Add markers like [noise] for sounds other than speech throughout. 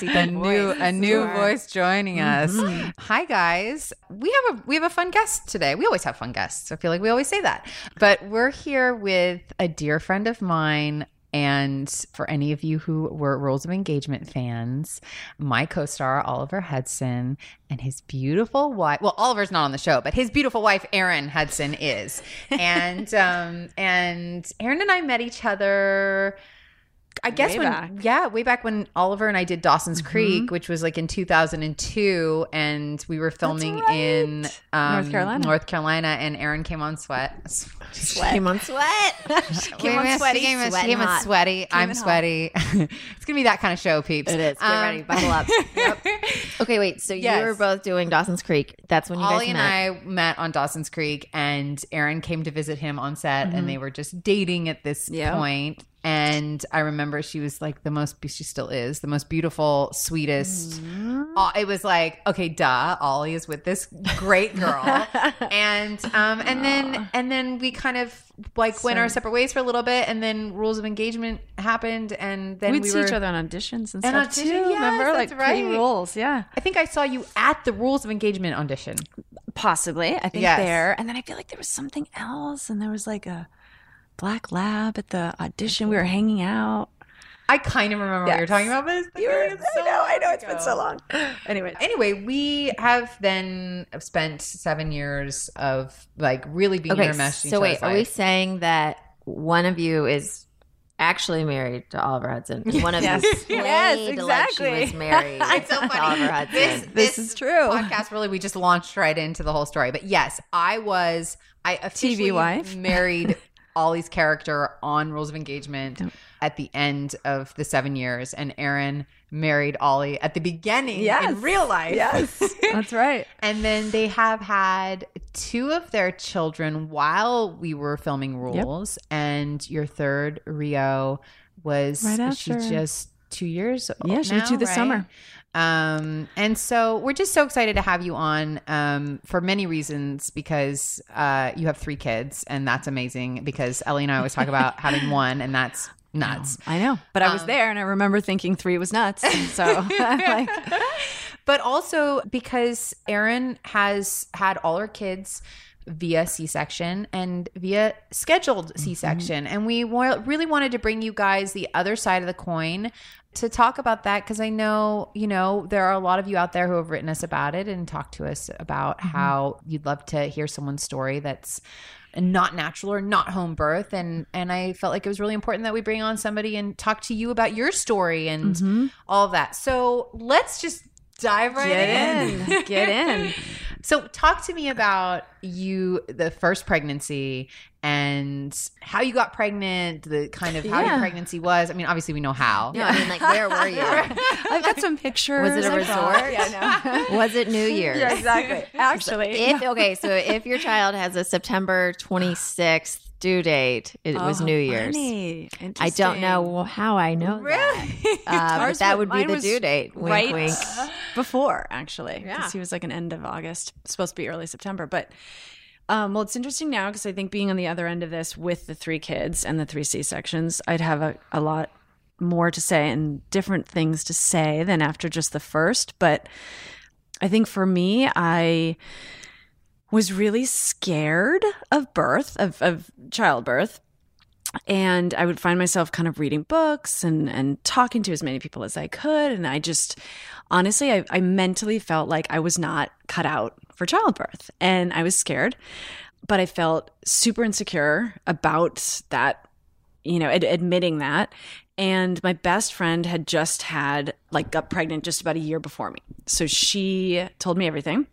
sexy a thick new voice. a new Sure. voice joining us. Mm-hmm. Hi guys. We have a we have a fun guest today. We always have fun guests. I feel like we always say that. But we're here with a dear friend of mine and for any of you who were Rules of Engagement fans, my co-star Oliver Hudson and his beautiful wife. Well, Oliver's not on the show, but his beautiful wife Erinn Hudson is. And [laughs] um and Erinn and I met each other I guess Way when back. yeah, way back when Oliver and I did Dawson's Mm-hmm. Creek, which was like in 2002, and we were filming in um, North Carolina. North Carolina, and Erinn came on sweat. Came on sweat. [laughs] Came on She sweaty, came, in- she sweating came hot. sweaty. I'm sweaty. [laughs] it's gonna be that kind of show, peeps. It is. Get Um, ready. Buckle up. [laughs] Okay, wait. So Yes. you were both doing Dawson's Creek. That's when you Ollie guys and. I met on Dawson's Creek, and Erinn came to visit him on set, Mm-hmm. and they were just dating at this Yeah. point. And I remember she was like the most, she still is the most beautiful, sweetest. Mm-hmm. It was like, okay, duh, Ollie is with this great girl, [laughs] and um, and then and then we kind of like went our separate ways for a little bit, and then rules of engagement happened, and then We'd we see were. each other on auditions and, And stuff audition- too. yes, Remember, like right. pre-rolls. Yeah, I think I saw you at the rules of engagement audition. possibly. I think Yes. there, and then I feel like there was something else, and there was like a black lab at the audition. We were hanging out. I kind of remember what you're talking about, but it's I feel like it's so long ago. long. [gasps] Anyway, Anyway, we have then spent seven years of like really being Okay, intermeshed. in so each wait, other's are we saying that one of you is actually married to Oliver Hudson? and [laughs] One of Yes. you played Yes, like exactly. she was married [laughs] It's so to funny. Oliver Hudson. This, This is true. Podcast really, we just launched right into the whole story. But yes, I was I officially wife. married [laughs] Ollie's character on Rules of Engagement at the end of the seven years, and Erinn married Ollie at the beginning Yes. in real life. yes, [laughs] that's right. And then they have had two of their children while we were filming Rules, and your third, Rio, was Right she just two years? Yeah, she was now, two this right? summer. Um, and so we're just so excited to have you on um, for many reasons because uh, you have three kids, and that's amazing. Because Ellie and I always talk about having [laughs] one, and that's nuts. I know, but I was there, and I remember thinking three was nuts. So [laughs] [laughs] I'm like, but also because Erinn has had all her kids via C-section and via scheduled C-section and we wa- really wanted to bring you guys the other side of the coin to talk about that because I know, you know, there are a lot of you out there who have written us about it and talked to us about mm-hmm. how you'd love to hear someone's story that's not natural or not home birth and and I felt like it was really important that we bring on somebody and talk to you about your story and mm-hmm. all of that. So let's just dive right get in. in, get in. [laughs] So talk to me about you the first pregnancy and how you got pregnant, the kind of how your pregnancy was. I mean, obviously we know how. no, I mean, like, where were you? [laughs] I've got some pictures. Was it a resort? Yeah, no. [laughs] Was it New Year's? yeah, exactly. Actually, If okay, so if your child has a September 26th due date, it was Oh, New Year's. funny. I don't know how I know that. Uh, [laughs] but that would be the due date. Wink, right wink. [laughs] before actually because Yeah. he was like an end of august supposed to be early september but um, well it's interesting now because i think being on the other end of this with the three kids and the three c-sections i'd have a, a lot more to say and different things to say than after just the first but i think for me i was really scared of birth of, of childbirth. And I would find myself kind of reading books and and talking to as many people as I could, and I just honestly, I, I mentally felt like I was not cut out for childbirth, and I was scared, but I felt super insecure about that, you know, ad- admitting that. And my best friend had just had like got pregnant just about a year before me, so she told me everything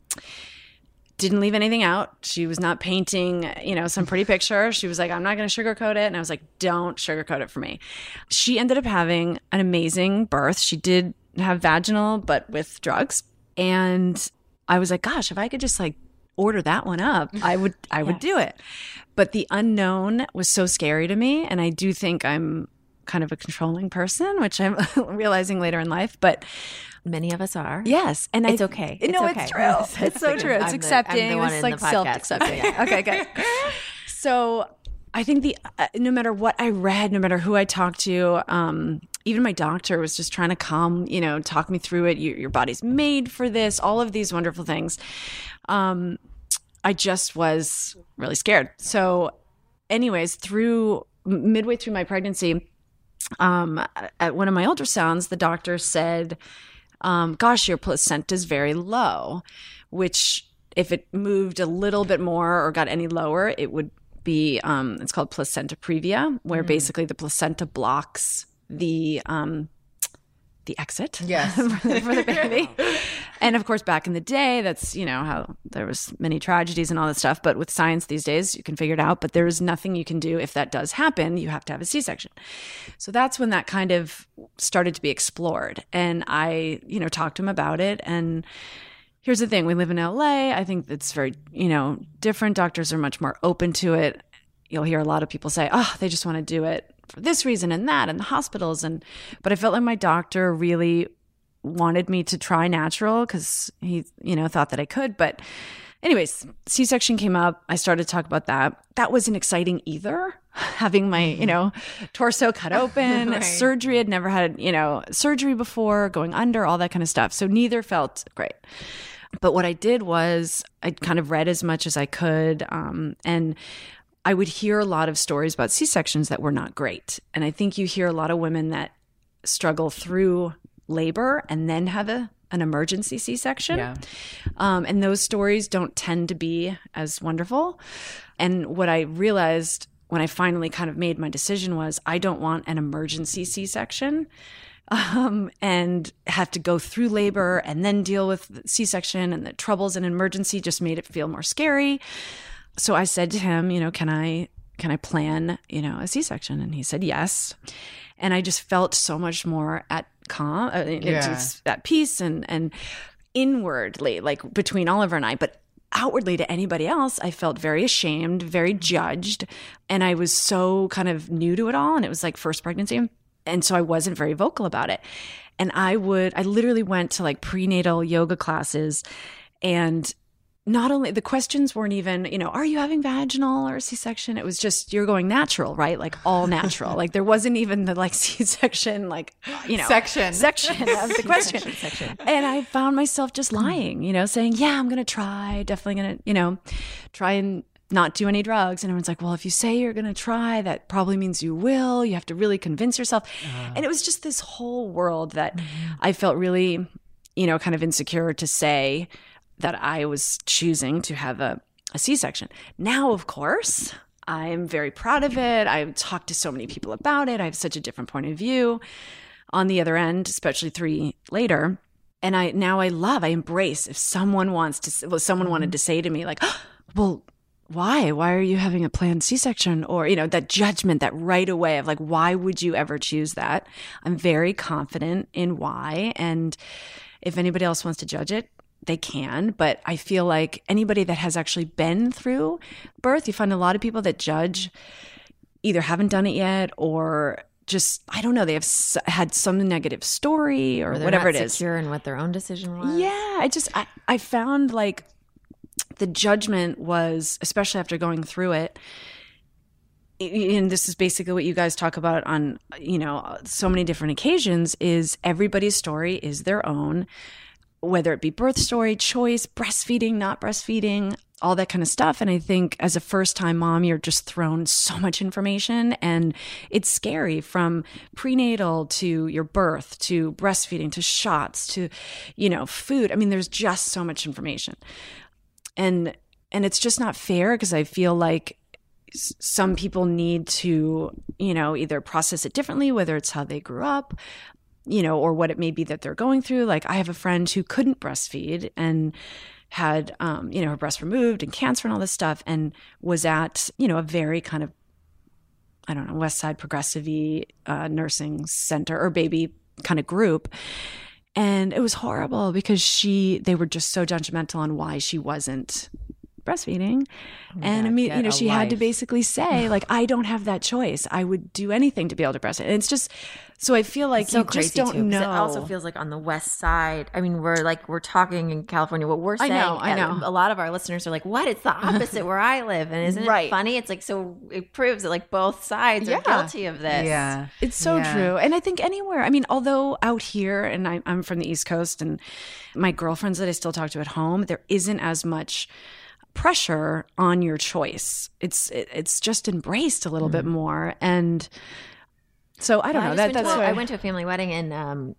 didn't leave anything out. She was not painting, you know, some pretty picture. She was like, I'm not going to sugarcoat it. And I was like, don't sugarcoat it for me. She ended up having an amazing birth. She did have vaginal, but with drugs. And I was like, gosh, if I could just like order that one up, I would, I would [laughs] do it. But the unknown was so scary to me. And I do think I'm kind of a controlling person, which I'm [laughs] realizing later in life. But Many of us are. Yes, and It's I, okay. No, It's it's, okay. true. [laughs] It's so true. It's I'm the- the accepting. one it's like self-accepting. [laughs] okay, good. [laughs] So I think the uh, no matter what I read, no matter who I talked to, um, even my doctor was just trying to calm, you know, talk me through it. You, your body's made for this. All of these wonderful things. Um, I just was really scared. So, anyways, through midway through my pregnancy, um, at one of my ultrasounds, the doctor said, um, "Gosh, your placenta is very low," which if it moved a little bit more or got any lower, it would be um, it's called placenta previa, where mm. basically the placenta blocks the um, the exit [laughs] yes. for, the, for the baby. [laughs] and of course, back in the day, that's you know how there was many tragedies and all that stuff. But with science these days, you can figure it out. But there is nothing you can do if that does happen. You have to have a C-section. So that's when that kind of started to be explored. And I, you know, talked to him about it and here's the thing we live in LA. I think it's very, you know, different. Doctors are much more open to it. You'll hear a lot of people say, oh, they just want to do it for this reason and that and the hospitals. And, but I felt like my doctor really wanted me to try natural because he, you know, thought that I could. But, anyways, C section came up. I started to talk about that. That wasn't exciting either. [laughs] Having my, you know, [laughs] torso cut open, right. surgery. I'd never had, you know, surgery before, going under, all that kind of stuff. So neither felt great. But what I did was I kind of read as much as I could. Um, and I would hear a lot of stories about C sections that were not great. And I think you hear a lot of women that struggle through labor and then have a, an emergency C section. Yeah. Um, and those stories don't tend to be as wonderful. And what I realized when I finally kind of made my decision was I don't want an emergency C section um, and have to go through labor and then deal with C-section and the troubles and emergency just made it feel more scary. So I said to him, you know, can I can I plan, you know, a C-section? And he said yes. And I just felt so much more at calm, uh, yeah. at peace and and inwardly, like between Oliver and I, but outwardly to anybody else, I felt very ashamed, very judged, and I was so kind of new to it all. And it was like first pregnancy. And so I wasn't very vocal about it. And I would, I literally went to like prenatal yoga classes and not only the questions weren't even, you know, are you having vaginal or C section? It was just you're going natural, right? Like all natural. like there wasn't even the like [laughs] C section, like you know, section section of [laughs] the question. section. And I found myself just lying, you know, saying, yeah, I'm gonna try, definitely gonna, you know, try and not do any drugs. And everyone's like, well, if you say you're going to try, that probably means you will. You have to really convince yourself. Uh, and it was just this whole world that mm-hmm. I felt really, you know, kind of insecure to say that I was choosing to have a, a C section. Now, of course, I'm very proud of it. I've talked to so many people about it. I have such a different point of view on the other end, especially three later. And I now I love, I embrace if someone wants to, well, someone wanted to say to me, like, oh, [gasps] well, why why are you having a planned c-section or you know that judgment that right away of like why would you ever choose that i'm very confident in why and if anybody else wants to judge it they can but i feel like anybody that has actually been through birth you find a lot of people that judge either haven't done it yet or just I don't know they have s- had some negative story or, or whatever it is. Secure in what their own decision was. Yeah, I just I, I found like the judgment was, especially after going through it, and this is basically what you guys talk about on you know so many different occasions is everybody's story is their own whether it be birth story choice breastfeeding not breastfeeding all that kind of stuff. And i think as a first time mom you're just thrown so much information and it's scary from prenatal to your birth to breastfeeding to shots to you know food. I mean there's just so much information. And and it's just not fair because I feel like some people need to you know either process it differently whether it's how they grew up you know or what it may be that they're going through. Like i have a friend who couldn't breastfeed and had um, you know her breast removed and cancer and all this stuff and was at you know a very kind of i don't know west side progressive uh, nursing center or baby kind of group. And it was horrible because she they were just so judgmental on why she wasn't breastfeeding. Oh and I mean, you know, a she had to basically say, [laughs] like, I don't have that choice. I would do anything to be able to breastfeed. And it's just, so I feel like so you crazy just don't too, 'cause know. It also feels like on the west side. I mean, we're like we're talking in California. What we're saying I know, I know. A lot of our listeners are like, "What? It's the [laughs] opposite where I live." And isn't Right. it funny? It's like so. It proves that like both sides Yeah. are guilty of this. Yeah. It's so Yeah. true. And I think anywhere, I mean, although out here, and I, I'm from the East Coast, and my girlfriends that I still talk to at home, there isn't as much pressure on your choice. It's it, it's just embraced a little bit more, and so I don't Yeah, know. I, That just went that's to a- I went to a family wedding and um,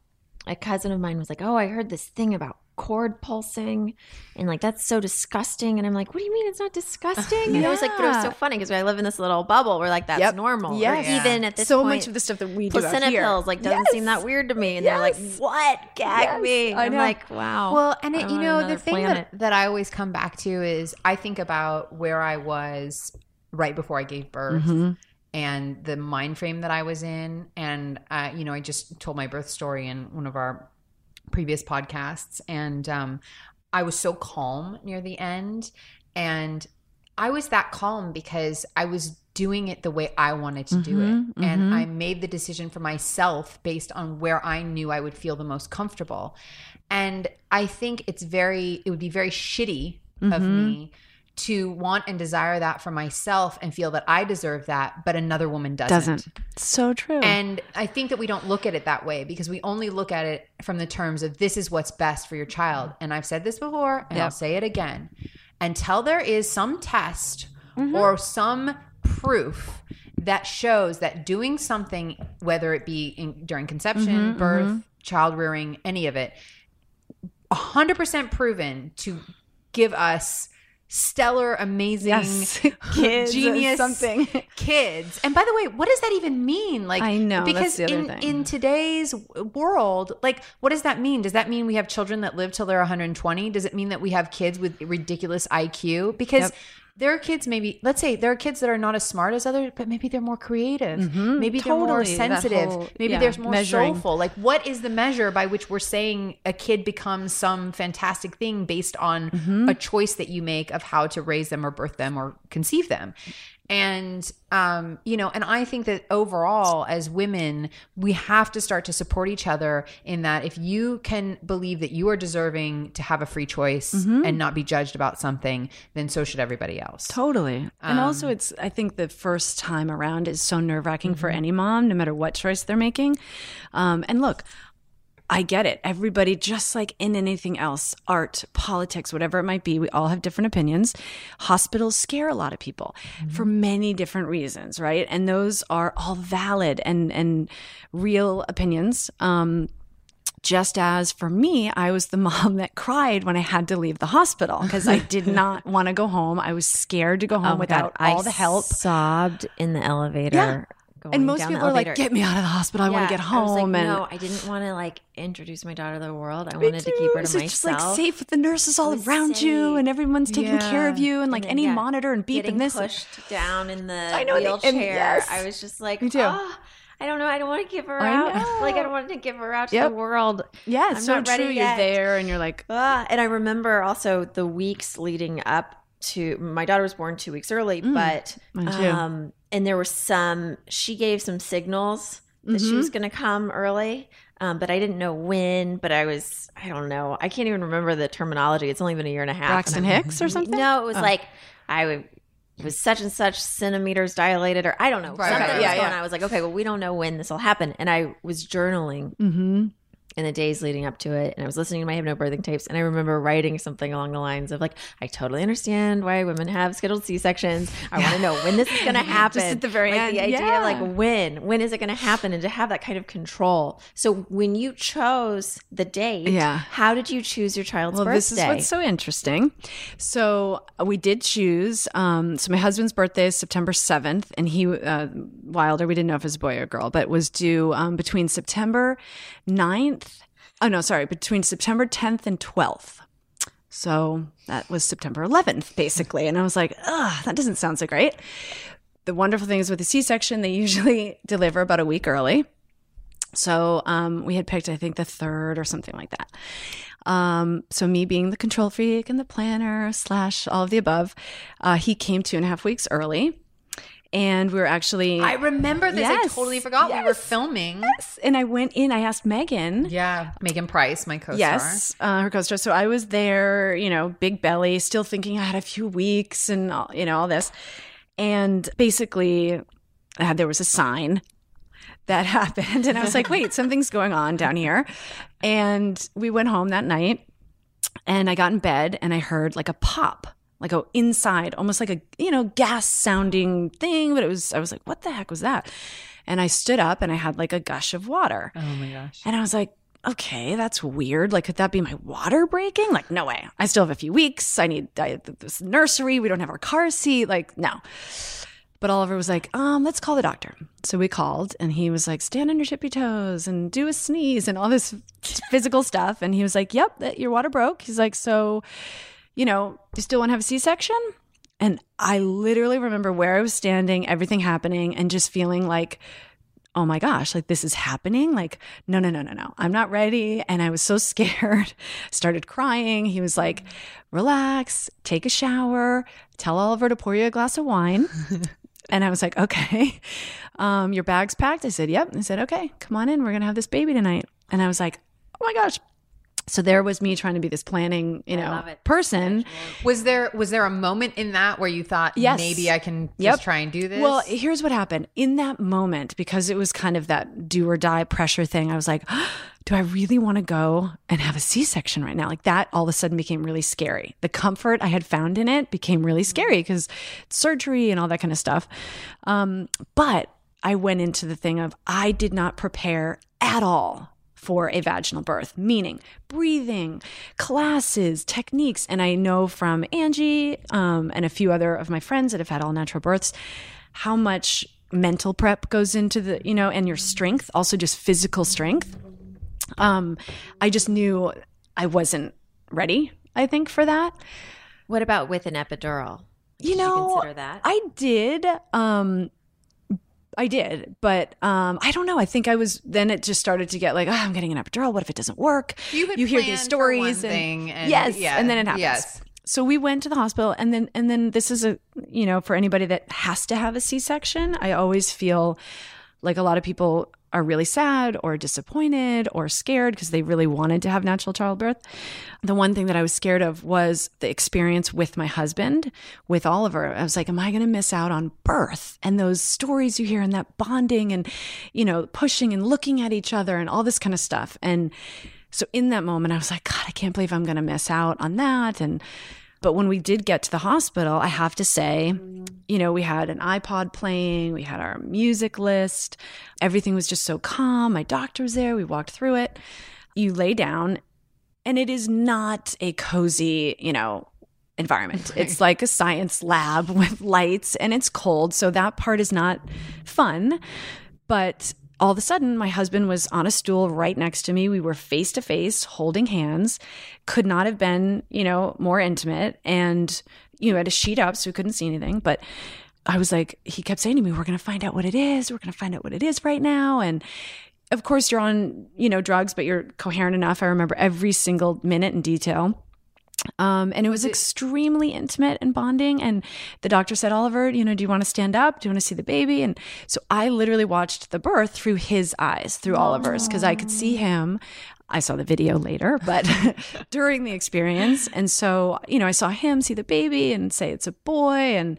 a cousin of mine was like, "Oh, I heard this thing about cord pulsing, and like that's so disgusting." And I'm like, "What do you mean it's not disgusting?" And it was like, but it was so funny because I live in this little bubble where like that's Yep. normal. Or Yes. even at this so point, much of the stuff that we do placenta here. pills like doesn't seem that weird to me. And they're like, "What? Gag Yes, me?" I I'm like, "Wow." Well, and it, you know, the thing planet. that, that I always come back to is I think about where I was right before I gave birth Mm-hmm. and the mind frame that I was in. And, uh, you know, I just told my birth story in one of our previous podcasts. And um, I was so calm near the end. And I was that calm because I was doing it the way I wanted to do Mhm, it. And mhm. I made the decision for myself based on where I knew I would feel the most comfortable. And I think it's very, it would be very shitty of Mm-hmm. me to want and desire that for myself and feel that I deserve that, but another woman doesn't. doesn't. So true. And I think that we don't look at it that way because we only look at it from the terms of this is what's best for your child. And I've said this before and I'll say it again. Until there is some test Mm-hmm. or some proof that shows that doing something, whether it be in, during conception, Mm-hmm, birth, child rearing, any of it, 100% proven to give us stellar, amazing, Yes. [laughs] Kids, genius something. [laughs] kids. And by the way, what does that even mean? Like, I know, because in thing. in today's world, like, what does that mean? Does that mean we have children that live till they're 120? Does it mean that we have kids with ridiculous IQ? Because Yep. There are kids, maybe let's say there are kids that are not as smart as others, but maybe they're more creative. Maybe they're more sensitive. whole- maybe yeah, they're more measuring. soulful. Like, what is the measure by which we're saying a kid becomes some fantastic thing based on Mm-hmm. a choice that you make of how to raise them or birth them or conceive them? And, um, you know, and I think that overall, as women, we have to start to support each other in that if you can believe that you are deserving to have a free choice Mm-hmm. and not be judged about something, then so should everybody else. Totally. and Um, also, it's, I think the first time around is so nerve wracking for Mm-hmm. any mom, no matter what choice they're making. Um, and look, I get it. Everybody, just like in anything else, art, politics, whatever it might be, we all have different opinions. Hospitals scare a lot of people for many different reasons, right? And those are all valid and and real opinions. Um, just as for me, I was the [laughs] mom that cried when I had to leave the hospital [laughs] because I did not want to go home. I was scared to go home Oh without God, all I the help. Sobbed in the elevator. Yeah. Going And most people are like, "Get me out of the hospital. I want to Yeah, get I was like, home." and no, I didn't want to like introduce my daughter to the world. I Me wanted to keep her to So it's just like safe with the nurses all around you, and everyone's taking care of you, and like then, any yeah, monitor and beep and this. pushed down in the I know, wheelchair. and yes. I was just like, Me too. "Oh, I don't know. I don't want to give her I out. know. [laughs] Like I don't want to give her out to Yep. the world. Yeah, it's I'm so not ready true. yet. You're there, and you're like, Ah, and I remember also the weeks leading up to my daughter was born two weeks early, but Mm. too. um, and there were some. She gave some signals that she Mm-hmm. was going to come early, um, but I didn't know when. But I was, I don't know. I can't even remember the terminology. It's only been a year and a half. Braxton and Hicks or something. No, it was Oh. like I w- was such and such centimeters dilated, or I don't know. Right, something okay, was yeah, going yeah. I was like, okay, well, we don't know when this will happen, and I was journaling Mm-hmm. In the days leading up to it and I was listening to my hypnobirthing tapes and I remember writing something along the lines of like I totally understand why women have scheduled C-sections. I want to know when this is going [laughs] to happen. at the very like, end, The idea yeah. like when when is it going to happen and to have that kind of control. So when you chose the date, Yeah. how did you choose your child's Well, birthday? this is what's so interesting. So uh, we did choose. Um, so my husband's birthday is September seventh, and he uh, Wilder. We didn't know if it was a boy or girl, but was due um, between September 9th. Oh no, sorry, between September tenth and twelfth. So that was September 11th, basically. And I was like, ugh, that doesn't sound so great. The wonderful thing is with the C section, they usually [laughs] deliver about a week early. So um, we had picked, I think, the third or something like that. Um, so me being the control freak and the planner slash all of the above, uh, he came two and a half weeks early, and we were actually I remember this. I totally forgot we were filming. Yes. and I went in. I asked Megyn. Yeah, Megyn Price, my co-star. Yes, uh, her co-star. So I was there, you know, big belly, still thinking I had a few weeks and all, you know all this, and basically, uh, there was a sign that [laughs] happened, and I was like, wait, [laughs] something's going on down here, and we went home that night, and I got in bed and I heard like a pop. Like a inside, almost like a you know gas sounding thing, but it was. I was like, "What the heck was that?" And I stood up and I had like a gush of water. Oh my gosh. And I was like, okay, that's weird. Like, could that be my water breaking? Like, no way. I still have a few weeks. I need I, this nursery. We don't have our car seat. Like, no. But Oliver was like, um, let's call the doctor. So we called and he was like, stand on your tippy toes and do a sneeze and all this physical stuff. And he was like, yep, that your water broke. He's like, so, you know, you still want to have a C section? And I literally remember where I was standing, everything happening, and just feeling like, oh my gosh, like this is happening. Like, no, no, no, no, no. I'm not ready. And I was so [laughs] scared, started crying. He was like, relax, take a shower, tell Oliver to pour you a glass of wine. [laughs] and I was like, okay, um, your bag's packed. I said, yep. I said, okay, come on in. We're going to have this baby tonight. And I was like, oh my gosh. So there was me trying to be this planning, you know, person. Was there was there a moment in that where you thought Yes. maybe I can just Yep. try and do this? Well, here's what happened. In that moment, because it was kind of that do or die pressure thing, I was like, [gasps] do I really want to go and have a C section right now? Like that all of a sudden became really scary. The comfort I had found in it became really scary because surgery and all that kind of stuff. Um, but I went into the thing of I did not prepare at all for a vaginal birth, meaning breathing, classes, techniques. And I know from Angie um, and a few other of my friends that have had all natural births how much mental prep goes into the, you know, and your strength, also just physical strength. Um, I just knew I wasn't ready, I think, for that. What about with an epidural? You Did know, consider that? I did. Um, I did, but um, I don't know. I think I was then. It just started to get like, oh, I'm getting an epidural. What if it doesn't work? You had hear these stories and and- yes, yeah, and then it happens. yes. So we went to the hospital, and then and then this is a you know for anybody that has to have a C-section. I always feel like a lot of people are really sad or disappointed or scared because they really wanted to have natural childbirth. The one thing that I was scared of was the experience with my husband, with Oliver. I was like, am I going to miss out on birth and those stories you hear and that bonding and, you know, pushing and looking at each other and all this kind of stuff. And so in that moment, I was like, God, I can't believe I'm going to miss out on that. And, but when we did get to the hospital, I have to say, you know, we had an iPod playing, we had our music list, everything was just so calm. My doctor was there, we walked through it. You lay down, and it is not a cozy, you know, environment. It's like a science lab [laughs] with lights and it's cold. So that part is not fun. But all of a sudden, my husband was on a stool right next to me. We were face to face, holding hands. Could not have been, you know, more intimate. And, you know, had a sheet up so we couldn't see anything. But I was like, he kept saying to me, We're going to find out what it is. We're going to find out what it is right now. And of course, you're on, you know, drugs, but you're coherent enough. I remember every single minute in detail. Um, and it was extremely intimate and bonding. And the doctor said, Oliver, you know, do you want to stand up? Do you want to see the baby? And so I literally watched the birth through his eyes, through Oliver's, because I could see him. I saw the video later, but [laughs] during the experience. And so, you know, I saw him see the baby and say it's a boy. And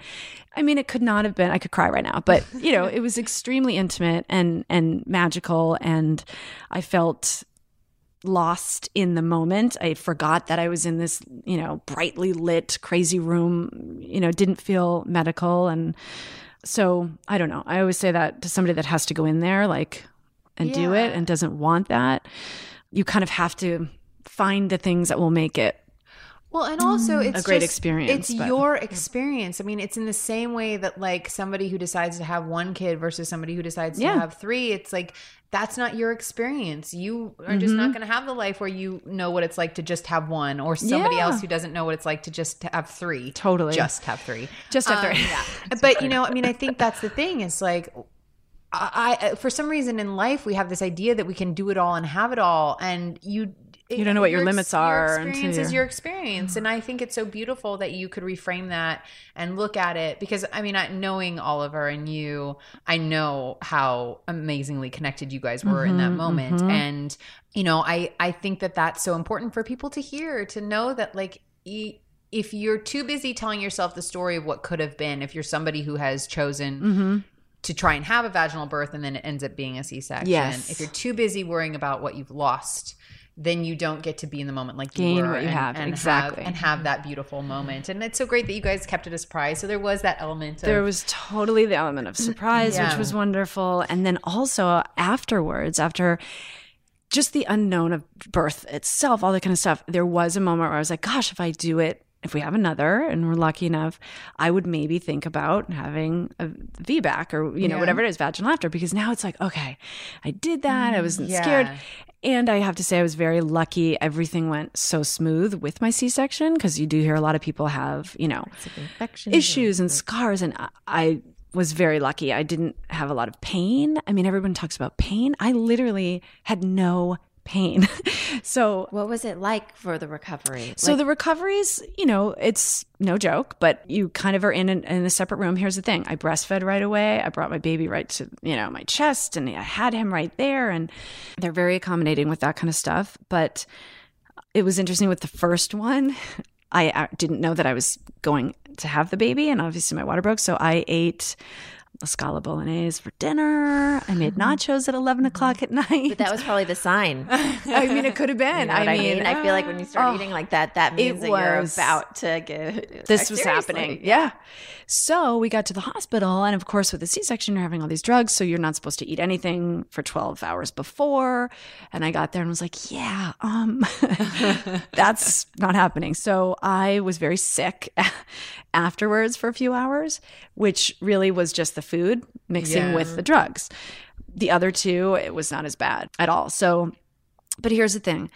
I mean, it could not have been, I could cry right now, but, you know, it was extremely intimate and, and magical. And I felt lost in the moment. I forgot that I was in this, you know, brightly lit, crazy room, you know, didn't feel medical. And so I don't know. I always say that to somebody that has to go in there, like, and do it and doesn't want that. You kind of have to find the things that will make it Well, and also it's a great just- experience, It's but- your experience. I mean, it's in the same way that like somebody who decides to have one kid versus somebody who decides Yeah. to have three. It's like that's not your experience. You are just Mm-hmm. not going to have the life where you know what it's like to just have one, or somebody Yeah. else who doesn't know what it's like to just have three. Totally. just have three. just have Um, three. yeah. [laughs] but you know, I mean, I think that's the thing. Is like, I, I for some reason in life we have this idea that we can do it all and have it all, and you You don't know what your ex- limits are Your experience is your experience, and I think it's so beautiful that you could reframe that and look at it because I mean, I, knowing Oliver and you, I know how amazingly connected you guys were in that Mm-hmm, moment, and you know, I I think that that's so important for people to hear to know that like. E- if you're too busy telling yourself the story of what could have been, if you're somebody who has chosen Mm-hmm. To try and have a vaginal birth and then it ends up being a C-section. Yes. If you're too busy worrying about what you've lost, then you don't get to be in the moment like you Gain were what you and, have. and Exactly. have, and have that beautiful moment. And it's so great that you guys kept it a surprise. So there was that element. Of, there was totally the element of surprise, Yeah. which was wonderful. And then also afterwards, after just the unknown of birth itself, all that kind of stuff, there was a moment where I was like, gosh, if I do it, if we have another and we're lucky enough, I would maybe think about having a VBAC or, you know, Yeah. whatever it is, vaginal after, because now it's like, okay, I did that. I wasn't yeah. scared. And I have to say, I was very lucky. Everything went so smooth with my C section because you do hear a lot of people have, you know, issues and scars and I- i was very lucky i didn't have a lot of pain i mean everyone talks about pain i literally had no pain [laughs] so What was it like for the recovery? so Like, the recoveries you know it's no joke but you kind of are in, an, in a separate room here's the thing i breastfed right away i brought my baby right to you know my chest and i had him right there and they're very accommodating with that kind of stuff but it was interesting with the first one. [laughs] I uh, didn't know that I was going to have the baby, and obviously my water broke. So I ate a scala bolognese for dinner. I made [laughs] nachos at eleven o'clock at night. Mm-hmm. but that was probably the sign. [laughs] I mean, it could have been. know what I mean? I feel like when you start oh, eating like that, that means that was- you're about to get this was seriously. happening. Yeah. So we got to the hospital, and of course, with the C-section, you're having all these drugs, so you're not supposed to eat anything for 12 hours before. And I got there and was like, "Yeah, um, [laughs] that's not happening." So I was very sick afterwards for a few hours, which really was just the food mixing Yeah. with the drugs. The other two, it was not as bad at all. So, but here's the thing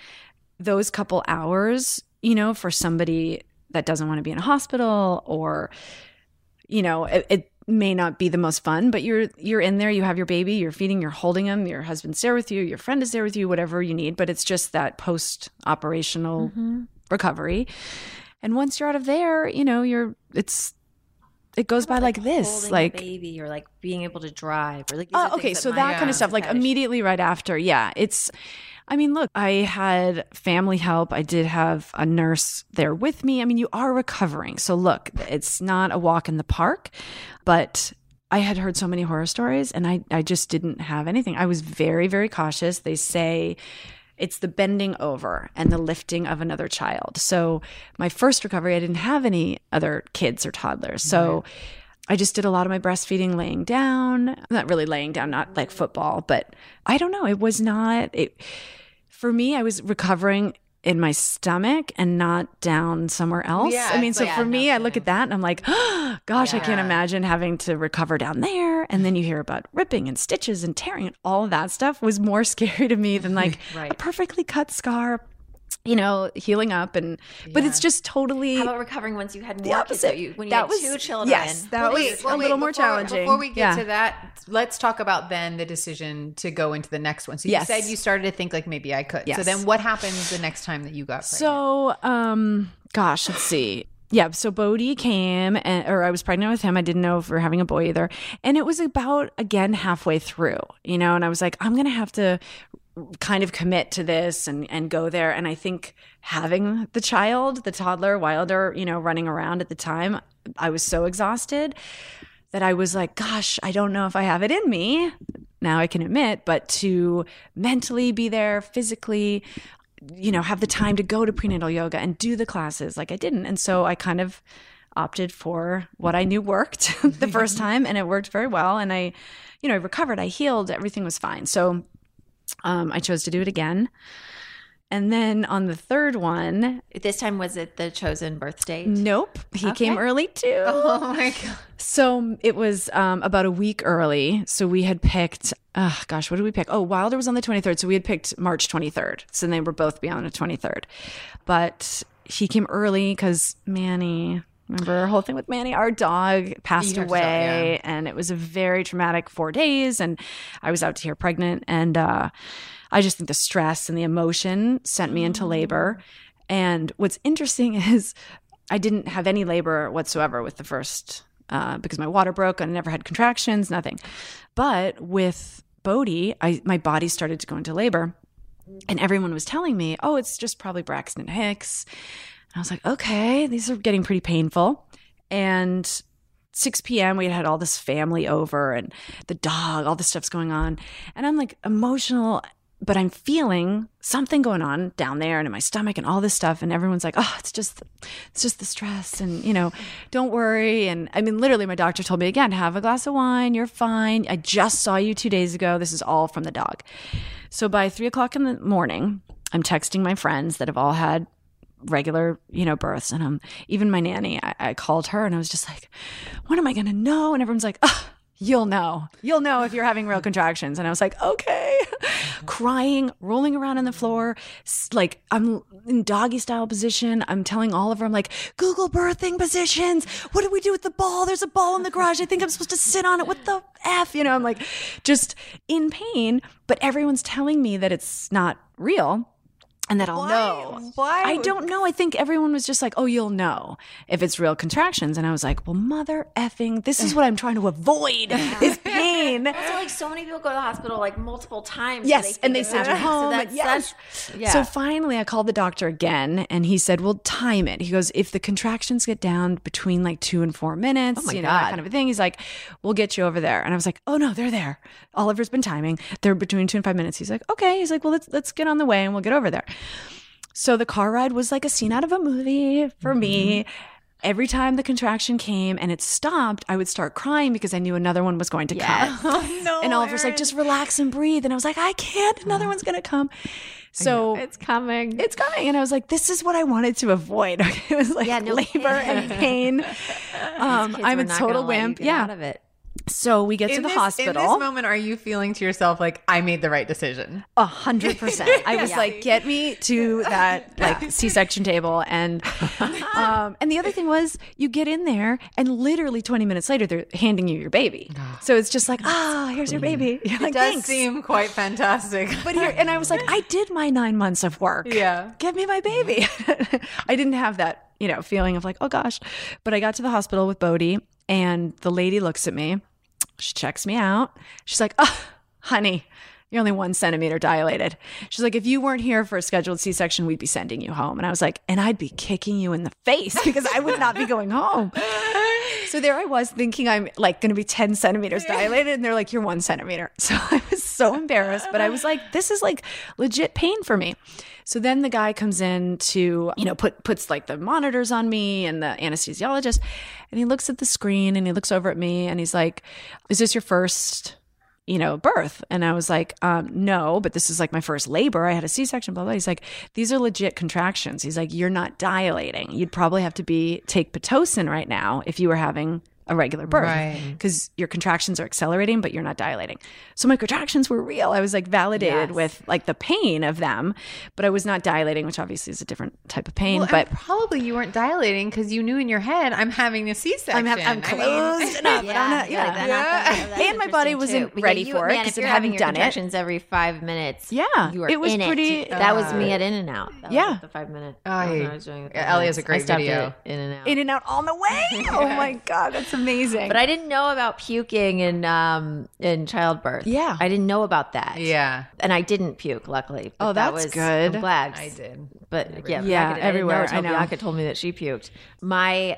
those couple hours, you know, for somebody that doesn't want to be in a hospital or, you know, it, it may not be the most fun, but you're you're in there, you have your baby, you're feeding, you're holding him, your husband's there with you, your friend is there with you, whatever you need, but it's just that post operational mm-hmm. recovery. And once you're out of there, you know, you're it's it goes by like, this, like a baby or like being able to drive or like. Oh, okay, so that kind of stuff, like fetish. immediately right after, yeah, it's. I mean, look, I had family help. I did have a nurse there with me. I mean, you are recovering, so look, it's not a walk in the park, but I had heard so many horror stories, and I I just didn't have anything. I was very very cautious. They say. It's the bending over and the lifting of another child. So, my first recovery, I didn't have any other kids or toddlers. So, I just did a lot of my breastfeeding laying down, not really laying down, not like football, but I don't know. It was not, it, for me, I was recovering in my stomach and not down somewhere else. Yeah, I mean, so like- for yeah, me, no I look at that and I'm like, [gasps] gosh, I can't imagine having to recover down there. And then you hear about ripping and stitches and tearing and all of that stuff was more [laughs] scary to me than like a perfectly cut scar, you know, healing up. And, but it's just totally. How about recovering once you had the more kids? So opposite. you, when you That had was- two children. Yes, that Well, was wait, a well, wait, little more before- challenging. Before we get Yeah. to that, let's talk about then the decision to go into the next one. So you Yes. said you started to think like maybe I could. So then what happened the next time that you got pregnant? So, um, gosh, let's see. Yeah, so Bodhi came, and, or I was pregnant with him. I didn't know if we were having a boy either. And it was about, again, halfway through, you know, and I was like, I'm going to have to kind of commit to this and, and go there. And I think having the child, the toddler, Wilder, you know, running around at the time, I was so exhausted that I was like, gosh, I don't know if I have it in me. Now I can admit, but to mentally be there, physically, you know, have the time to go to prenatal yoga and do the classes like I didn't. And so I kind of opted for what I knew worked [laughs] the first [laughs] time and it worked very well. And I, you know, I recovered, I healed, everything was fine. So um, I chose to do it again. And then on the third one, This time was it the chosen birth date? nope, he came early too. [laughs] oh my god. So it was um, about a week early. So we had picked, uh, gosh, what did we pick? Oh, Wilder was on the 23rd. So we had picked March 23rd. So they were both beyond the 23rd. But he came early because Manny Remember our whole thing with Manny? Our dog passed away, yeah. and it was a very traumatic four days. And I was out to here pregnant, and uh, I just think the stress and the emotion sent me into labor. And what's interesting [laughs] is I didn't have any labor whatsoever with the first uh, because my water broke. I never had contractions, nothing. But with Bodhi, I my body started to go into labor, and everyone was telling me, "Oh, it's just probably Braxton Hicks." I was like, "Okay, these are getting pretty painful." And 6 p.m. we had had all this family over and the dog, all this stuff's going on. And I'm like emotional, but I'm feeling something going on down there and in my stomach and all this stuff. And everyone's like, oh, it's just, it's just the stress. And, you know, don't worry. And I mean, literally, my doctor told me again, have a glass of wine. You're fine. I just saw you two days ago. This is all from the dog. So by three o'clock in the morning, I'm texting my friends that have all had regular, you know, births. And um, even my nanny, I, I called her and I was just like, when am I going to know? And everyone's like, oh, you'll know. You'll know if you're having real contractions. And I was like, okay. [laughs] Crying, rolling around on the floor, like I'm in doggy style position. I'm telling Oliver, I'm like, Google birthing positions. What do we do with the ball? There's a ball in the garage. I think I'm supposed to sit on it. What the F? You know, I'm like just in pain, but everyone's telling me that it's not real and that I'll know. Why? I don't know. I think everyone was just like, "Oh, you'll know if it's real contractions," and I was like, "Well, mother effing, this is eh. what I'm trying to avoid [laughs] is pain." Also, like so many people go to the hospital like multiple times. so Yes, and they send you home. So that's yes. such- yeah. So finally, I called the doctor again, and he said, "Well, time it." He goes, "If the contractions get down between like two and four minutes, oh my you know that kind of a thing." He's like, "We'll get you over there." And I was like, "Oh no, they're there. Oliver's been timing. They're between two and five minutes." He's like, "Okay." He's like, "Well, let's let's get on the way, and we'll get over there." So the car ride was like a scene out of a movie for me. Mm-hmm. Every time the contraction came and it stopped, I would start crying because I knew another one was going to Yes. come. Oh, [laughs] no. and Oliver's like, just relax and breathe. And I was like, I can't. Another one's going to come. So it's coming. it's coming. And I was like, this is what I wanted to avoid. [laughs] It was like Yeah, no labor kidding. and pain. [laughs] Um, I'm a total gonna let you wimp. Yeah. out of it. So we get to the this, hospital. In this moment, are you feeling to yourself like I made the right decision? A hundred percent. I was [laughs] Yeah. like, get me to that like C-section table, and [laughs] um, and the other thing was, you get in there, and literally twenty minutes later, they're handing you your baby. So it's just like, ah, here's your baby. [laughs] You're like, It does thanks. seem quite fantastic. but here, and I was like, I did my nine months of work. Yeah. give me my baby. I didn't have that, you know, feeling of like, oh gosh. But I got to the hospital with Bodhi, and the lady looks at me. She checks me out. She's like, oh, honey, you're only one centimeter dilated. She's like, if you weren't here for a scheduled C section, we'd be sending you home. And I was like, and I'd be kicking you in the face [laughs] because I would not be going home. So there I was thinking I'm like going to be 10 centimeters dilated. And they're like, you're one centimeter. [laughs] So I was so embarrassed, but I was like, this is like legit pain for me. So then the guy comes in to, you know, put puts like the monitors on me and the anesthesiologist, and he looks at the screen and he looks over at me and he's like, "Is this your first, you know, birth?" And I was like, um, "No, but this is like my first labor. I had a C-section." Blah blah. He's like, "These are legit contractions." He's like, "You're not dilating. You'd probably have to be take pitocin right now if you were having." A regular birth Right. because your contractions are accelerating, but you're not dilating. So my contractions were real. I was like validated Yes. with like the pain of them, but I was not dilating, which obviously is a different type of pain. Well, but probably you weren't dilating because you knew in your head I'm having a C-section. I'm, have, I'm I mean- closed [laughs] enough. Yeah, I'm yeah, yeah. like. Yeah. And my body wasn't too. But ready you- for it man, 'cause if it you're hadn't having your done it. contractions every five minutes. Yeah, you were it was in pretty- It. That was uh, me at In and Out. That was Yeah. the five minute. Oh, that was when yeah. I was doing Yeah, Ellie has a great video. In and Out. In and out on the way. [laughs] Oh my god, that's amazing. But I didn't know about puking in um in childbirth. Yeah. I didn't know about that. Yeah, and I didn't puke. Luckily. But Oh, that that's was, good. I'm glad. I did. But yeah, Yeah, Bianca, everywhere, I, didn't know I know. until Bianca told me that she puked. My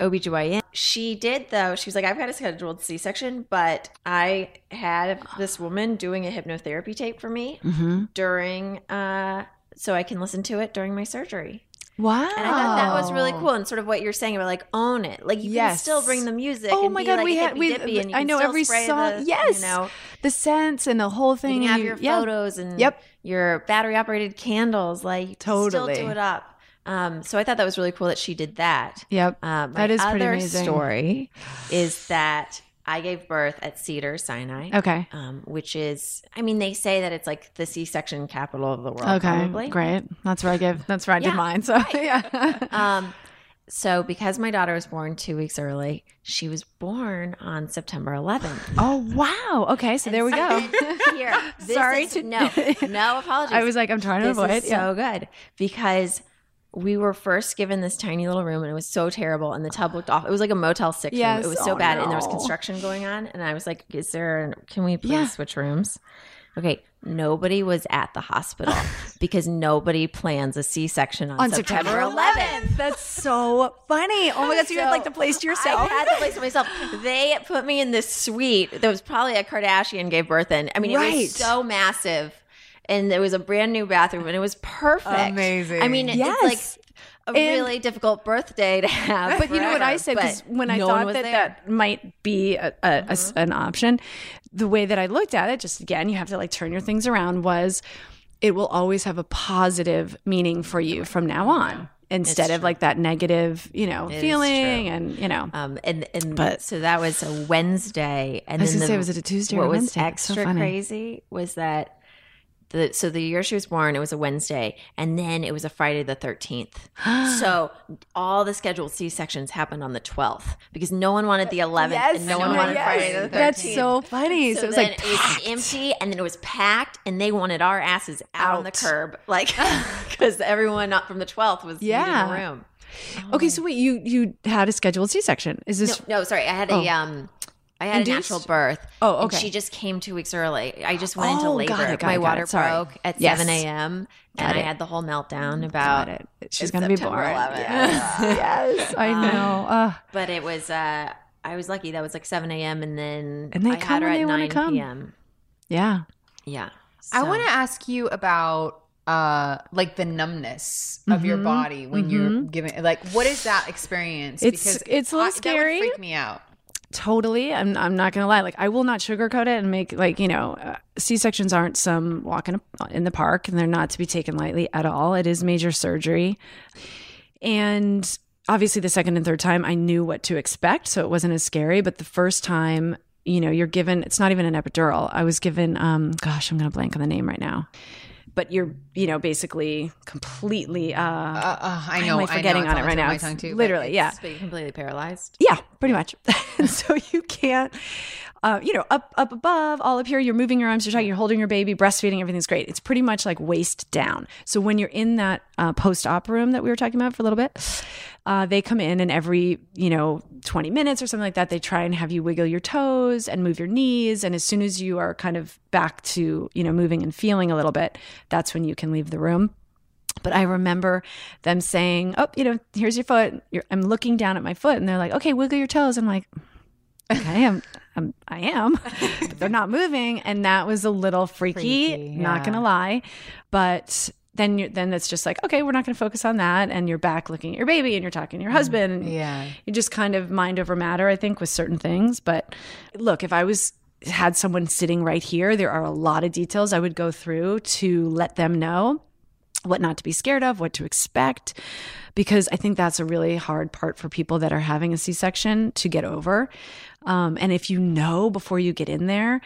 OBGYN, she did though. She was like, I've got a scheduled C section, but I had this woman doing a hypnotherapy tape for me Mm-hmm. during, uh, so I can listen to it during my surgery. Wow, And I thought that was really cool. And sort of what you're saying about like own it. Like you Yes. can still bring the music. Oh and my be, god, like, we had we. hippy-dippy and you I know every song. the, yes, you know, the scents and the whole thing. you have your yeah. photos and Yep. your battery operated candles. Like Totally. still do it up. Um, so I thought that was really cool that she did that. Yep, Um, that is pretty other amazing. story is that I gave birth at Cedar Sinai. Okay, Um, which is, I mean, they say that it's like the C-section capital of the world. okay, probably. great. That's where I give. That's where I Yeah, did mine. So yeah, [laughs] [laughs] Um, So because my daughter was born two weeks early, she was born on September 11th. Oh wow. Okay, so there we go. [laughs] Here, Sorry is- to- no, no apologies. I was like, I'm trying to this avoid. yeah. so good because we were first given this tiny little room and it was so terrible and the tub looked off. It was like a Motel Six room. It was so Oh, bad and there was construction going on and I was like, "Is there? Can we please Yeah. switch rooms?" Okay, nobody was at the hospital [laughs] because nobody plans a C-section on, on September, September 11th. 11th. That's so funny. Oh my god, so you had like the place to yourself. I had the place to myself. They put me in this suite that was probably a Kardashian gave birth in. I mean, it Right. was so massive. And there was a brand new bathroom and it was perfect. Amazing. I mean, Yes. it's like a And- really difficult birthday to have. But you know what I forever, said because when I no thought that there. Mm-hmm. that might be a, a- a s- an option, the way that I looked at it, just again, you have to like turn your things around. Was it will always have a positive meaning for you from now on instead of like that negative, you know, is feeling and you know. Um, and and But- so that was a Wednesday, and I was then the, say, was it a Tuesday or What a was Wednesday? That's so extra crazy was that the so the year she was born, it was a Wednesday, and then it was a Friday the thirteenth. [gasps] so all the scheduled C sections happened on the twelfth because no one wanted the eleventh, and no one wanted yes. Friday the thirteenth. That's so funny. So, So, it was then like it was empty, and then it was packed, and they wanted our asses out, on the curb, like [laughs] [laughs] because everyone up from the twelfth was Yeah. needing a room. okay. So wait, you you had a scheduled C section. Is No, this no, sorry. I had Oh. a um, I had Induced? a natural birth. Oh, and okay. she just came two weeks early. I just went into Oh, labor. got it, got My it, got water it. Sorry. broke at Yes. seven a.m. and Got I had the whole meltdown about it? She's gonna be September born. 11th. [laughs] Yes, yes, I Um, know. Uh, But it was. uh I was lucky. That was like seven a.m. and then And they I come had her when at wanna nine come. p.m. yeah. Yeah. I want to ask you about uh like the numbness of your Mhm. body when you're Mhm. giving like what is that experience It's- it's a little I- scary. that would freak me out Totally. I'm, I'm not to lie. Like, I will not sugarcoat it and make, like, you know, uh, C sections aren't some walk in, a, in the park and they're not to be taken lightly at all. It is major surgery. And obviously, the second and third time, I knew what to expect. So it wasn't as scary. But the first time, you know, you're given, it's not even an epidural. I was given, um, gosh, I'm to blank on the name right now. But you're, you know, basically completely, uh, uh, uh, I know am I forgetting I know, on it right now? my too, literally, yeah. But you're completely paralyzed. Yeah, pretty much. [laughs] so you can't, uh, you know, up up above, all up here. You're moving your arms, you're talking, you're holding your baby, breastfeeding, everything's great. It's pretty much like waist down. So when you're in that uh, post-op room that we were talking about for a little bit, uh, they come in and every you know 20 minutes or something like that, they try and have you wiggle your toes and move your knees. And as soon as you are kind of back to you know moving and feeling a little bit, that's when you can leave the room. But I remember them saying, "Oh, you know, here's your foot." You're, I'm looking down at my foot, and they're like, "Okay, wiggle your toes." I'm like, "Okay, I'm, I'm I am," [laughs] but they're not moving, and that was a little freaky. Freaky, Not gonna lie, but then you then it's just like, okay, we're not gonna focus on that, and you're back looking at your baby, and you're talking to your husband, and yeah you just kind of mind over matter, I think, with certain things. But look, if I was had someone sitting right here, there are a lot of details I would go through to let them know what not to be scared of, what to expect, because I think that's a really hard part for people that are having a C section to get over. Um, and if you know before you get in there,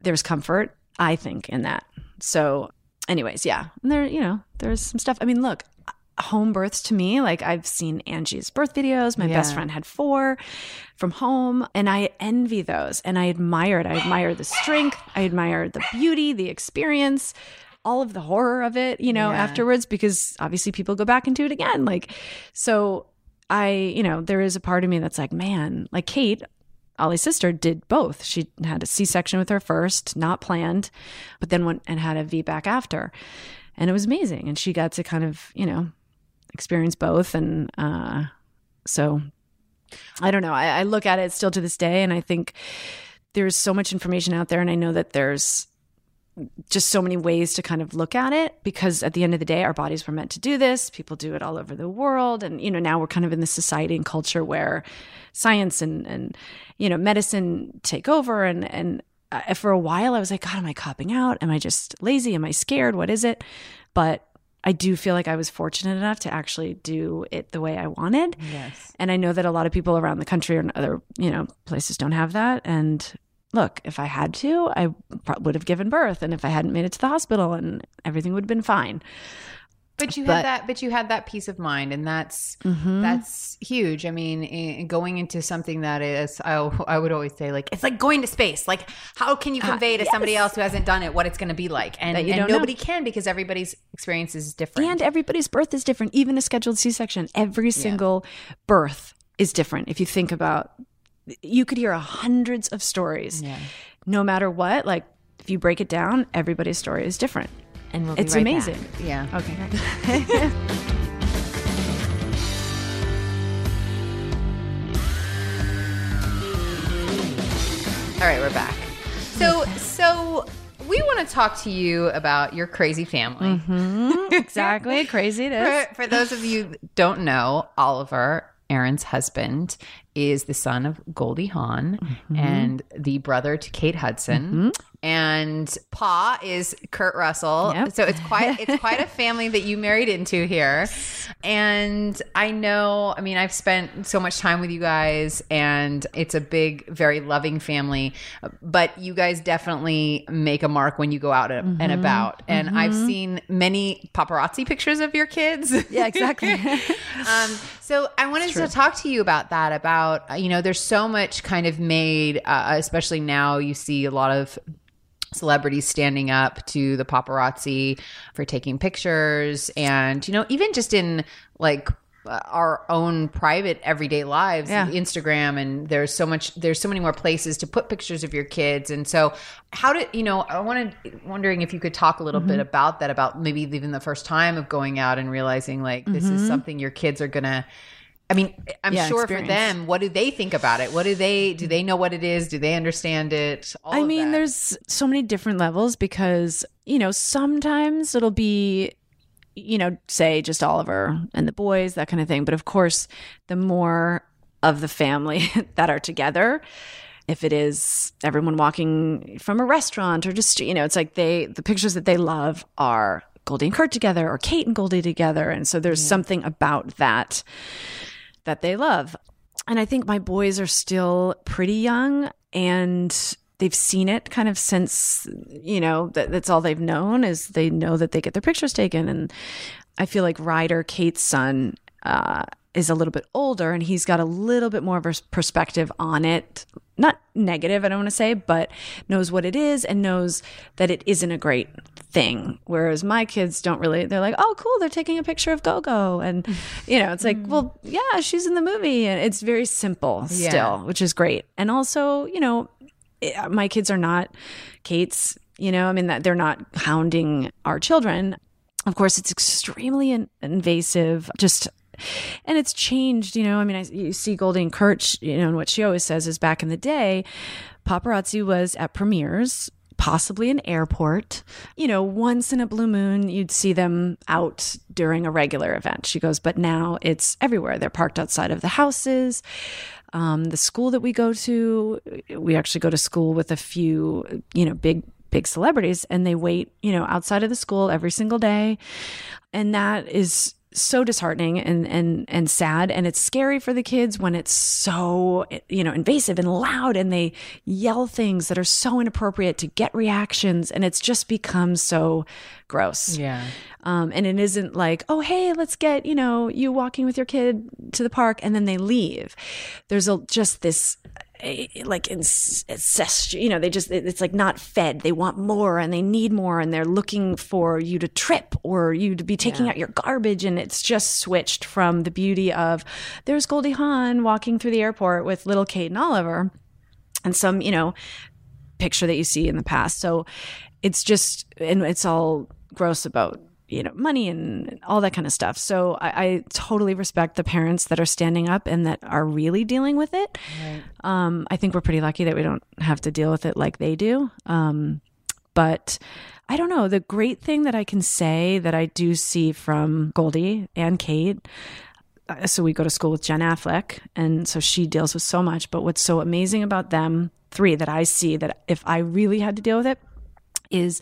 there's comfort, I think, in that. So, anyways, yeah, and there, you know, there's some stuff. I mean, look, home births to me, like I've seen Angie's birth videos. My best friend had four from home, and I envy those and I admire it. I admire the strength, I admire the beauty, the experience. All of the horror of it, you know, Yeah. afterwards, because obviously people go back do it again. Like, so I, you know, there is a part of me that's like, man, like Kate, Ollie's sister did both. She had a C-section with her first, not planned, but then went and had a VBAC after, and it was amazing. And she got to kind of, you know, experience both. And uh, so, I don't know. I, I look at it still to this day, and I think there's so much information out there, and I know that there's just so many ways to kind of look at it because at the end of the day our bodies were meant to do this people do it all over the world and you know now we're kind of in this society and culture where science and and you know medicine take over. And and uh, for a while i was like god am i copping out? Am i just lazy? Am i scared? What is it? But i do feel like i was fortunate enough to actually do it the way i wanted. Yes. And I know that a lot of people around the country and other, you know, places don't have that. And look, if I had to, I would have given birth. And if I hadn't made it to the hospital and everything would have been fine. But you But- had that, but you had that peace of mind, and that's Mm-hmm. that's huge. I mean, in, going into something that is, I, I would always say, like it's like going to space. Like, how can you convey to somebody else who hasn't done it what it's going to be like? And, Uh, you and don't know. nobody can because everybody's experience is different. And everybody's birth is different. Even a scheduled C section, every single birth is different. If you think about, you could hear hundreds of stories. Yeah. No matter what, like if you break it down, everybody's story is different. And we'll be It's right back. amazing. yeah. Okay. [laughs] All right, we're back. So, so we want to talk to you about your crazy family. Mm-hmm. [laughs] exactly. Crazy it is. For, for those of you don't know, Oliver, Erinn's husband, is the son of Goldie Hawn mm-hmm. and the brother to Kate Hudson. Mm-hmm. And Pa is Kurt Russell. Yep. So it's quite it's [laughs] quite a family that you married into here. And I know, I mean, I've spent so much time with you guys and it's a big, very loving family. But you guys definitely make a mark when you go out and and about. And I've seen many paparazzi pictures of your kids. Yeah, exactly. [laughs] Um, so I wanted to talk to you about that. About uh, you know, there's so much kind of made, uh, especially now. You see a lot of celebrities standing up to the paparazzi for taking pictures, and you know, even just in like our own private everyday lives Yeah. instagram and there's so much there's so many more places to put pictures of your kids and so how did you know i wanted wondering if you could talk a little bit mm-hmm. about that about maybe even the first time of going out and realizing like this is mm-hmm. something your kids are gonna I mean, I'm Yeah, sure experience. for them, what do they think about it? What do they do? They know what it is? Do they understand it? All I mean, there's so many different levels because, you know, sometimes it'll be, you know, say just Oliver and the boys, that kind of thing. But of course, the more of the family [laughs] that are together, if it is everyone walking from a restaurant or just, you know, it's like they, the pictures that they love are Goldie and Kurt together or Kate and Goldie together. And so there's something about that that they love. And I think my boys are still pretty young and they've seen it kind of since, you know, that, that's all they've known is they know that they get their pictures taken. And I feel like Ryder, Kate's son, uh, is a little bit older and he's got a little bit more of a perspective on it. Not negative, I don't want to say, but knows what it is and knows that it isn't a great thing. Whereas my kids don't really, they're like, oh, cool, they're taking a picture of Gogo. And, [laughs] you know, it's like, well, yeah, she's in the movie. And it's very simple Yeah. still, which is great. And also, you know, it- my kids are not Kate's, you know, I mean, that they're not hounding our children. Of course, it's extremely in- invasive, just, and it's changed, you know. I mean, I, you see Goldie and Kurt, you know, and what she always says is back in the day, paparazzi was at premieres, possibly an airport. You know, once in a blue moon, you'd see them out during a regular event. She goes, but now it's everywhere. They're parked outside of the houses. Um, the school that we go to, we actually go to school with a few, you know, big big celebrities and they wait, you know, outside of the school every single day. And that is so disheartening and and and sad and it's scary for the kids when it's so you know invasive and loud and they yell things that are so inappropriate to get reactions and it's just become so gross yeah. um, and it isn't like, oh, hey, let's get, you know, you walking with your kid to the park and then they leave. There's a, just this, like, incest, you know, they just it's like not fed. They want more and they need more and they're looking for you to trip or you to be taking out your garbage. And it's just switched from the beauty of there's Goldie Hawn walking through the airport with little Kate and Oliver and some, you know, picture that you see in the past. So it's just, and it's all gross about, you know, money and all that kind of stuff. So I, I totally respect the parents that are standing up and that are really dealing with it. Um, I think we're pretty lucky that we don't have to deal with it like they do. Um, but I don't know. The great thing that I can say that I do see from Goldie and Kate uh, so we go to school with Jen Affleck, and so she deals with so much. But what's so amazing about them three that I see that if I really had to deal with it is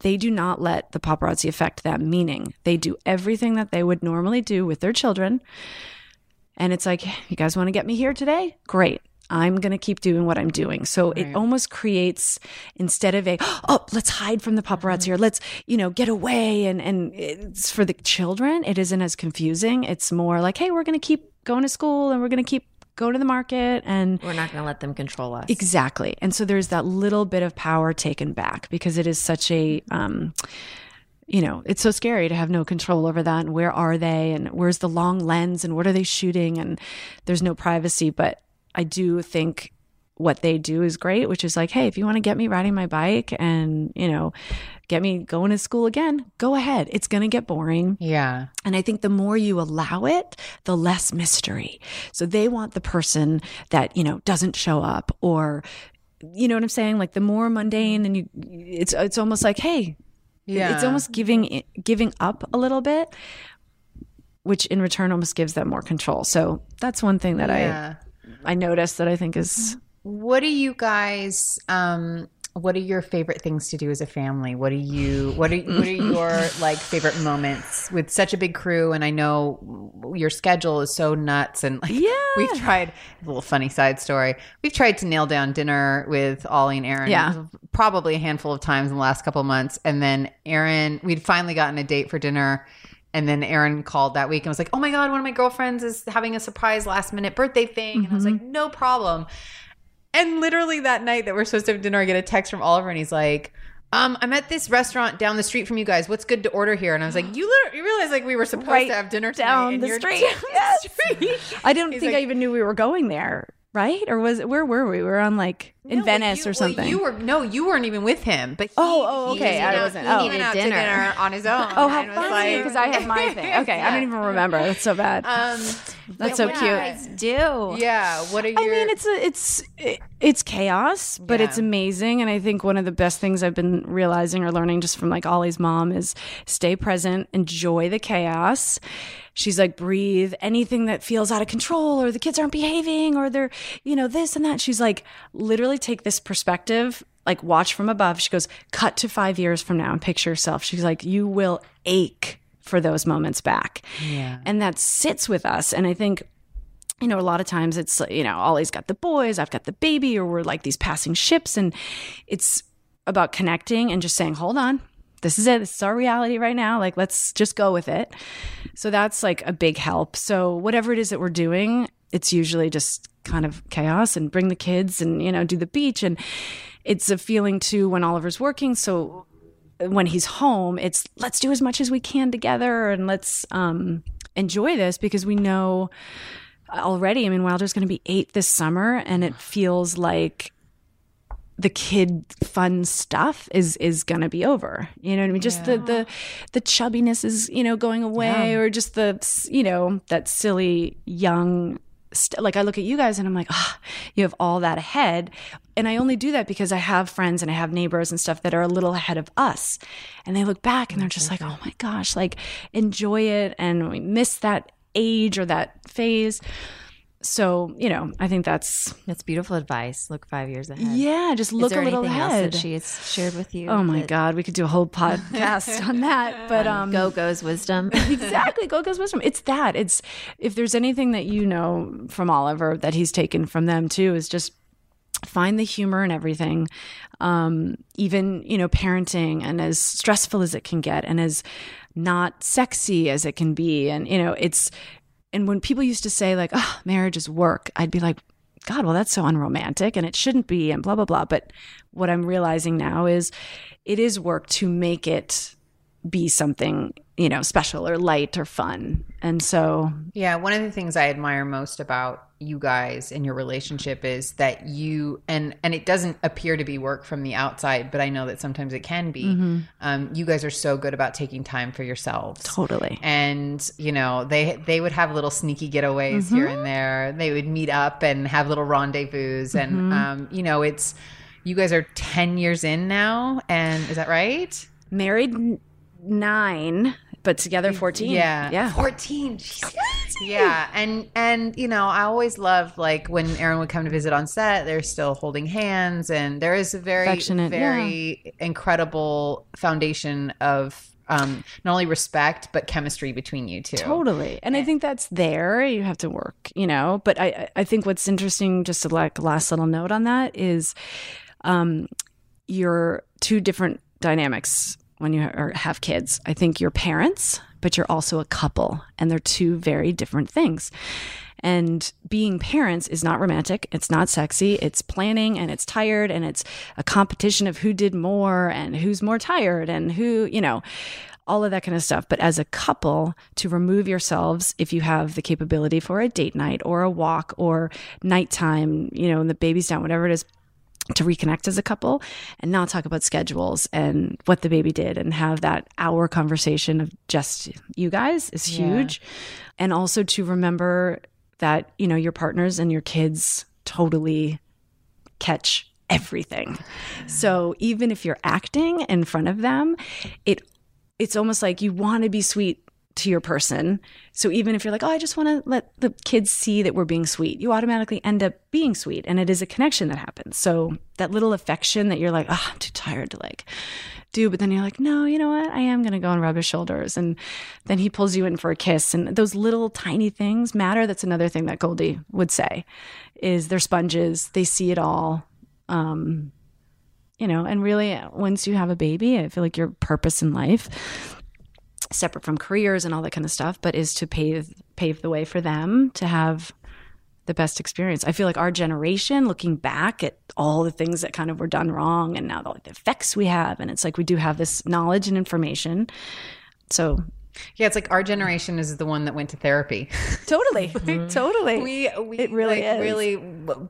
they do not let the paparazzi affect them, meaning they do everything that they would normally do with their children. And it's like, you guys want to get me here today? Great. I'm going to keep doing what I'm doing. So it almost creates instead of a oh, let's hide from the paparazzi or let's, you know, get away and and it's for the children, it isn't as confusing. It's more like, hey, we're going to keep going to school and we're going to keep going to the market and We're not going to let them control us. Exactly. And so there's that little bit of power taken back because it is such a, um, you know, it's so scary to have no control over that. And where are they? And where's the long lens? And what are they shooting? And there's no privacy. But I do think what they do is great, which is like, hey, if you want to get me riding my bike and, you know, get me going to school again, go ahead. It's going to get boring. Yeah. And I think the more you allow it, the less mystery. So they want the person that, you know, doesn't show up or you know what I'm saying? Like the more mundane and you it's it's almost like, hey, Yeah. it's almost giving giving up a little bit, which in return almost gives them more control. So that's one thing that Yeah. I I noticed that I think is What do you guys um what are your favorite things to do as a family? What are you what are what are your [laughs] like favorite moments with such a big crew and I know your schedule is so nuts and like Yeah. we've tried a little funny side story. We've tried to nail down dinner with Ollie and Erinn Yeah. probably a handful of times in the last couple of months and then Erinn we'd finally gotten a date for dinner and then Erinn called that week and was like, "Oh my god, one of my girlfriends is having a surprise last minute birthday thing." And I was like, "No problem." And literally that night that we're supposed to have dinner, I get a text from Oliver, and he's like, um, I'm at this restaurant down the street from you guys. What's good to order here? And I was like, you, literally, you realize like we were supposed Right to have dinner down the street. down the street. [laughs] I didn't He's think like- I even knew we were going there, right? Or was it where were we? We were on like in No, Venice you- or well, something. you were no, you weren't even with him. But he, Oh, oh, okay, went I wasn't- He oh. went Needed out to dinner. dinner on his own. Oh, how and was funny! like- Because I have my [laughs] thing. Okay, I don't even remember. That's so bad. Um, That's so what cute. guys do. yeah. What are your? I mean, it's a, it's it- it's chaos, but Yeah. it's amazing. And I think one of the best things I've been realizing or learning just from like Ollie's mom is stay present, enjoy the chaos. She's like, breathe. Anything that feels out of control, or the kids aren't behaving, or they're, you know, this and that. She's like, literally take this perspective, like watch from above. She goes, cut to five years from now and picture yourself. She's like, you will ache for those moments back. Yeah. And that sits with us. And I think you know, a lot of times it's, you know, Ollie's got the boys, I've got the baby, or we're like these passing ships. And it's about connecting and just saying, hold on, this is it. This is our reality right now. Like, let's just go with it. So that's like a big help. So, whatever it is that we're doing, it's usually just kind of chaos and bring the kids and, you know, do the beach. And it's a feeling too when Oliver's working. So, when he's home, it's let's do as much as we can together and let's um, enjoy this because we know already. I mean, Wilder's going to be eight this summer, and it feels like the kid fun stuff is is going to be over. You know what I mean? Just the the the chubbiness is you know going away, or just the you know that silly young. St- like I look at you guys and I'm like, ah, you have all that ahead, and I only do that because I have friends and I have neighbors and stuff that are a little ahead of us, and they look back and they're just like, oh my gosh, like enjoy it, and we miss that age or that phase. So you know, I think that's That's beautiful advice. Look five years ahead. yeah, just look Is there a little ahead. else that she has shared with you? Oh my that- God, we could do a whole podcast [laughs] on that. But um, Gogo's wisdom. [laughs] exactly, Gogo's wisdom. It's that. It's if there's anything that you know from Oliver that he's taken from them too is just find the humor in everything. Um, even you know, parenting and as stressful as it can get, and as not sexy as it can be, and you know, it's. And when people used to say like, "Oh, marriage is work," I'd be like, God, well, that's so unromantic and it shouldn't be, and blah, blah, blah. But what I'm realizing now is it is work to make it be something, you know, special or light or fun. And so, Yeah, one of the things I admire most about you guys and your relationship is that you and and it doesn't appear to be work from the outside, but I know that sometimes it can be. Mm-hmm. Um, you guys are so good about taking time for yourselves. totally. And you know they they would have little sneaky getaways here Mm-hmm. and there. They would meet up and have little rendezvous, and Mm-hmm. um, you know it's you guys are ten years in now, and is that right? Married nine, but together 14. Yeah. Yeah. 14. yeah. And and you know, I always loved like when Erinn would come to visit on set, they're still holding hands and there is a very Affectionate, very incredible foundation of um, not only respect but chemistry between you two. Totally. And I think that's there. You have to work, you know. But I, I- I think what's interesting, just to like last little note on that, is um, your two different dynamics when you have kids. I think you're parents, but you're also a couple, and they're two very different things. And being parents is not romantic. It's not sexy. It's planning and it's tired and it's a competition of who did more and who's more tired and who, you know, all of that kind of stuff. But as a couple, to remove yourselves if you have the capability for a date night or a walk or nighttime, you know, and the baby's down, whatever it is, to reconnect as a couple and not talk about schedules and what the baby did and have that hour conversation of just you guys is huge. And also to remember that, you know, your partners and your kids totally catch everything. So even if you're acting in front of them, it it's almost like you want to be sweet to your person. So even if you're like, "Oh, I just want to let the kids see that we're being sweet." You automatically end up being sweet and it is a connection that happens. So that little affection that you're like, "Oh, I'm too tired to like do," but then you're like, "No, you know what? I am going to go and rub his shoulders." And then he pulls you in for a kiss and those little tiny things matter. That's another thing that Goldie would say is they're sponges. They see it all. Um you know, and really once you have a baby, I feel like your purpose in life separate from careers and all that kind of stuff, but is to pave pave the way for them to have the best experience. I feel like our generation, looking back at all the things that kind of were done wrong and now the, the effects we have, and it's like we do have this knowledge and information. So Yeah, it's like our generation is the one that went to therapy. [laughs] totally, totally. we we It really like, really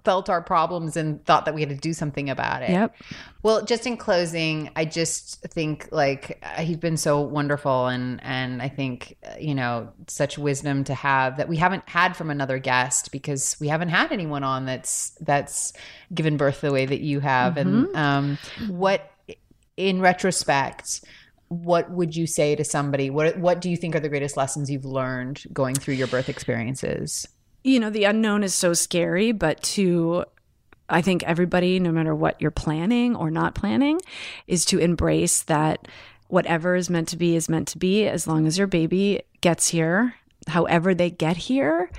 felt our problems and thought that we had to do something about it. Yep. Well, just in closing, I just think like he's been so wonderful, and and I think you know such wisdom to have that we haven't had from another guest because we haven't had anyone on that's that's given birth the way that you have. And um, what, in retrospect. What would you say to somebody? What What do you think are the greatest lessons you've learned going through your birth experiences? you know, the unknown is so scary, but to I think everybody, no matter what you're planning or not planning, is to embrace that whatever is meant to be is meant to be as long as your baby gets here, however they get here,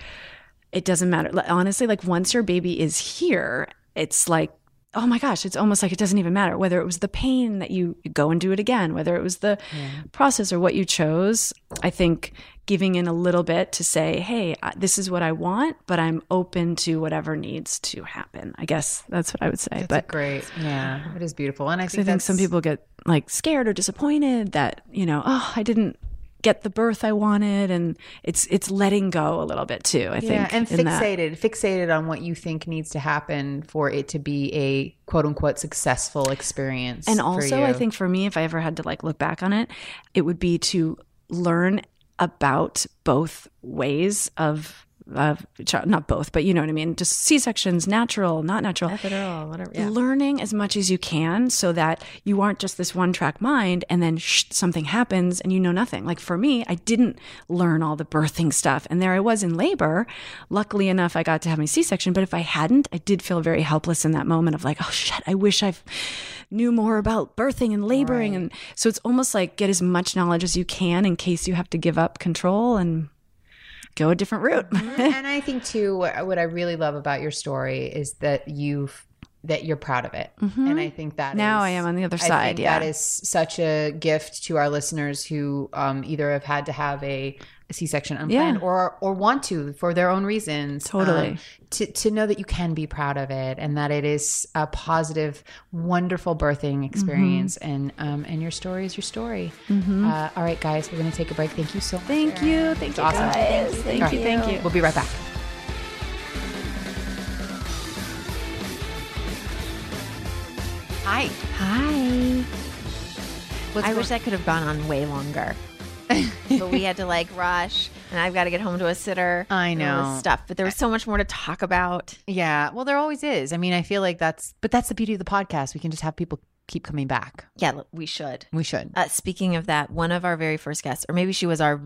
it doesn't matter. Honestly, like once your baby is here, it's like, oh my gosh, it's almost like it doesn't even matter whether it was the pain that you go and do it again, whether it was the process or what you chose. I think giving in a little bit to say, hey, this is what I want, but I'm open to whatever needs to happen. I guess that's what I would say. but Great, yeah, it is beautiful, and I I think, think some people get like scared or disappointed that, you know, oh, I didn't get the birth I wanted. And it's, it's letting go a little bit too, I think. yeah, and in that. fixated, fixated on what you think needs to happen for it to be a quote unquote successful experience. And also, I think for me, if I ever had to like look back on it, it would be to learn about both ways of child, not both, but you know what I mean. Just C sections, natural, not natural. Epidural, whatever. Yeah. Learning as much as you can so that you aren't just this one track mind and then shh, something happens and you know nothing. Like for me, I didn't learn all the birthing stuff. And there I was in labor. Luckily enough, I got to have my C section. But if I hadn't, I did feel very helpless in that moment of like, oh shit, I wish I knew more about birthing and laboring. And so it's almost like get as much knowledge as you can in case you have to give up control and go a different route. [laughs] and I think too, what, I really love about your story is that you've that you're proud of it, and I think that Mm-hmm. Now is- I am on the other I side, think yeah. that is such a gift to our listeners who um, either have had to have a C-section unplanned Yeah. or or want to for their own reasons. Totally. um, to to know that you can be proud of it and that it is a positive, wonderful birthing experience, Mm-hmm. and um, and your story is your story. Uh, all right, guys, we're going to take a break. Thank you so much. Thank you. Thank It's you. awesome. guys. Thank All you. right. Thank you. We'll be right back. Hi. Hi. What's I going- wish that could have gone on way longer. [laughs] but we had to like rush, and I've got to get home to a sitter. I and all this know. stuff, but there was so much more to talk about. Yeah. Well, there always is. I mean, I feel like that's, but that's the beauty of the podcast. We can just have people keep coming back. Yeah, we should. We should. Uh, speaking of that, one of our very first guests, or maybe she was our,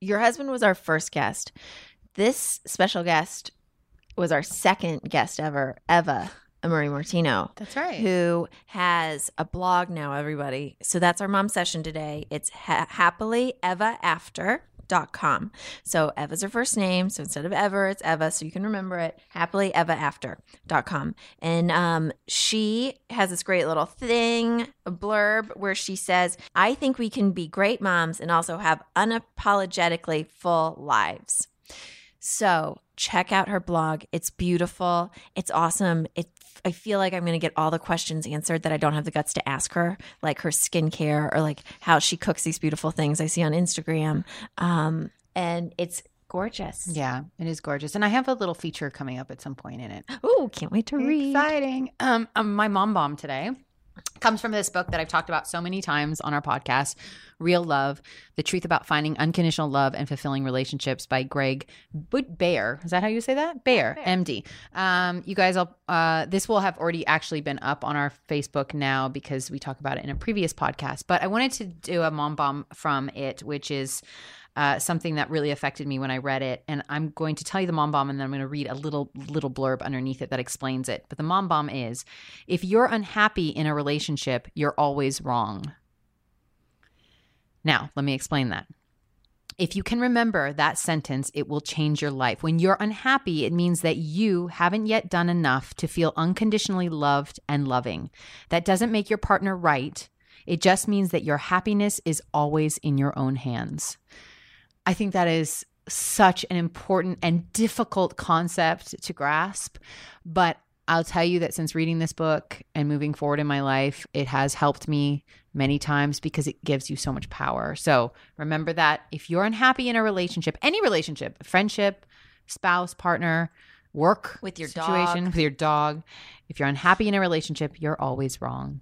your husband was our first guest. This special guest was our second guest ever, Eva Amurri Martino. That's right. Who has a blog now, everybody. So that's our mom session today. It's ha- happily Eva after dot com. So Eva's her first name. So instead of ever, it's Eva. So you can remember it. Happily Eva after dot com. And um, she has this great little thing, a blurb where she says, I think we can be great moms and also have unapologetically full lives. So check out her blog. It's beautiful. It's awesome. It I feel like I'm going to get all the questions answered that I don't have the guts to ask her, like her skincare or like how she cooks these beautiful things I see on Instagram. Um, and it's gorgeous. Yeah, it is gorgeous. And I have a little feature coming up at some point in it. Oh, can't wait to read. Exciting. Um, um, my mom bomb today comes from this book that I've talked about so many times on our podcast, Real Love: The Truth About Finding Unconditional Love and Fulfilling Relationships by Greg Baer. Is that how you say that? Baer, MD. Um, you guys, will, uh, this will have already actually been up on our Facebook now because we talk about it in a previous podcast. But I wanted to do a mom bomb from it, which is uh, something that really affected me when I read it. And I'm going to tell you the mom bomb, and then I'm going to read a little little blurb underneath it that explains it. But the mom bomb is: if you're unhappy in a relationship, you're always wrong. Now, let me explain that. If you can remember that sentence, it will change your life. When you're unhappy, it means that you haven't yet done enough to feel unconditionally loved and loving. That doesn't make your partner right. It just means that your happiness is always in your own hands. I think that is such an important and difficult concept to grasp. But I'll tell you that since reading this book and moving forward in my life, it has helped me many times because it gives you so much power. So remember that if you're unhappy in a relationship, any relationship, friendship, spouse, partner, work With your situation, dog. with your dog, if you're unhappy in a relationship, you're always wrong.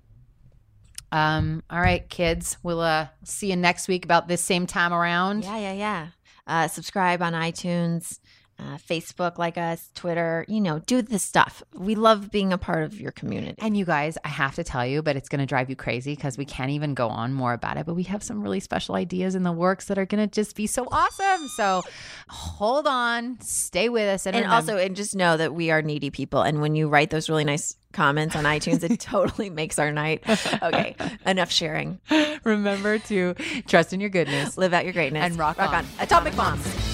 Um, all right, kids, we'll uh, see you next week about this same time around. Yeah, yeah, yeah. Uh, subscribe on iTunes, uh, Facebook, like us, Twitter. You know, do the stuff. We love being a part of your community. And you guys, I have to tell you, but it's going to drive you crazy because we can't even go on more about it. But we have some really special ideas in the works that are going to just be so awesome. So hold on, stay with us. And, and also, and just know that we are needy people. And when you write those really nice comments on iTunes, it [laughs] totally makes our night. Okay, [laughs] enough sharing. remember to trust in your goodness. Live out your greatness And rock on. Atomic Moms.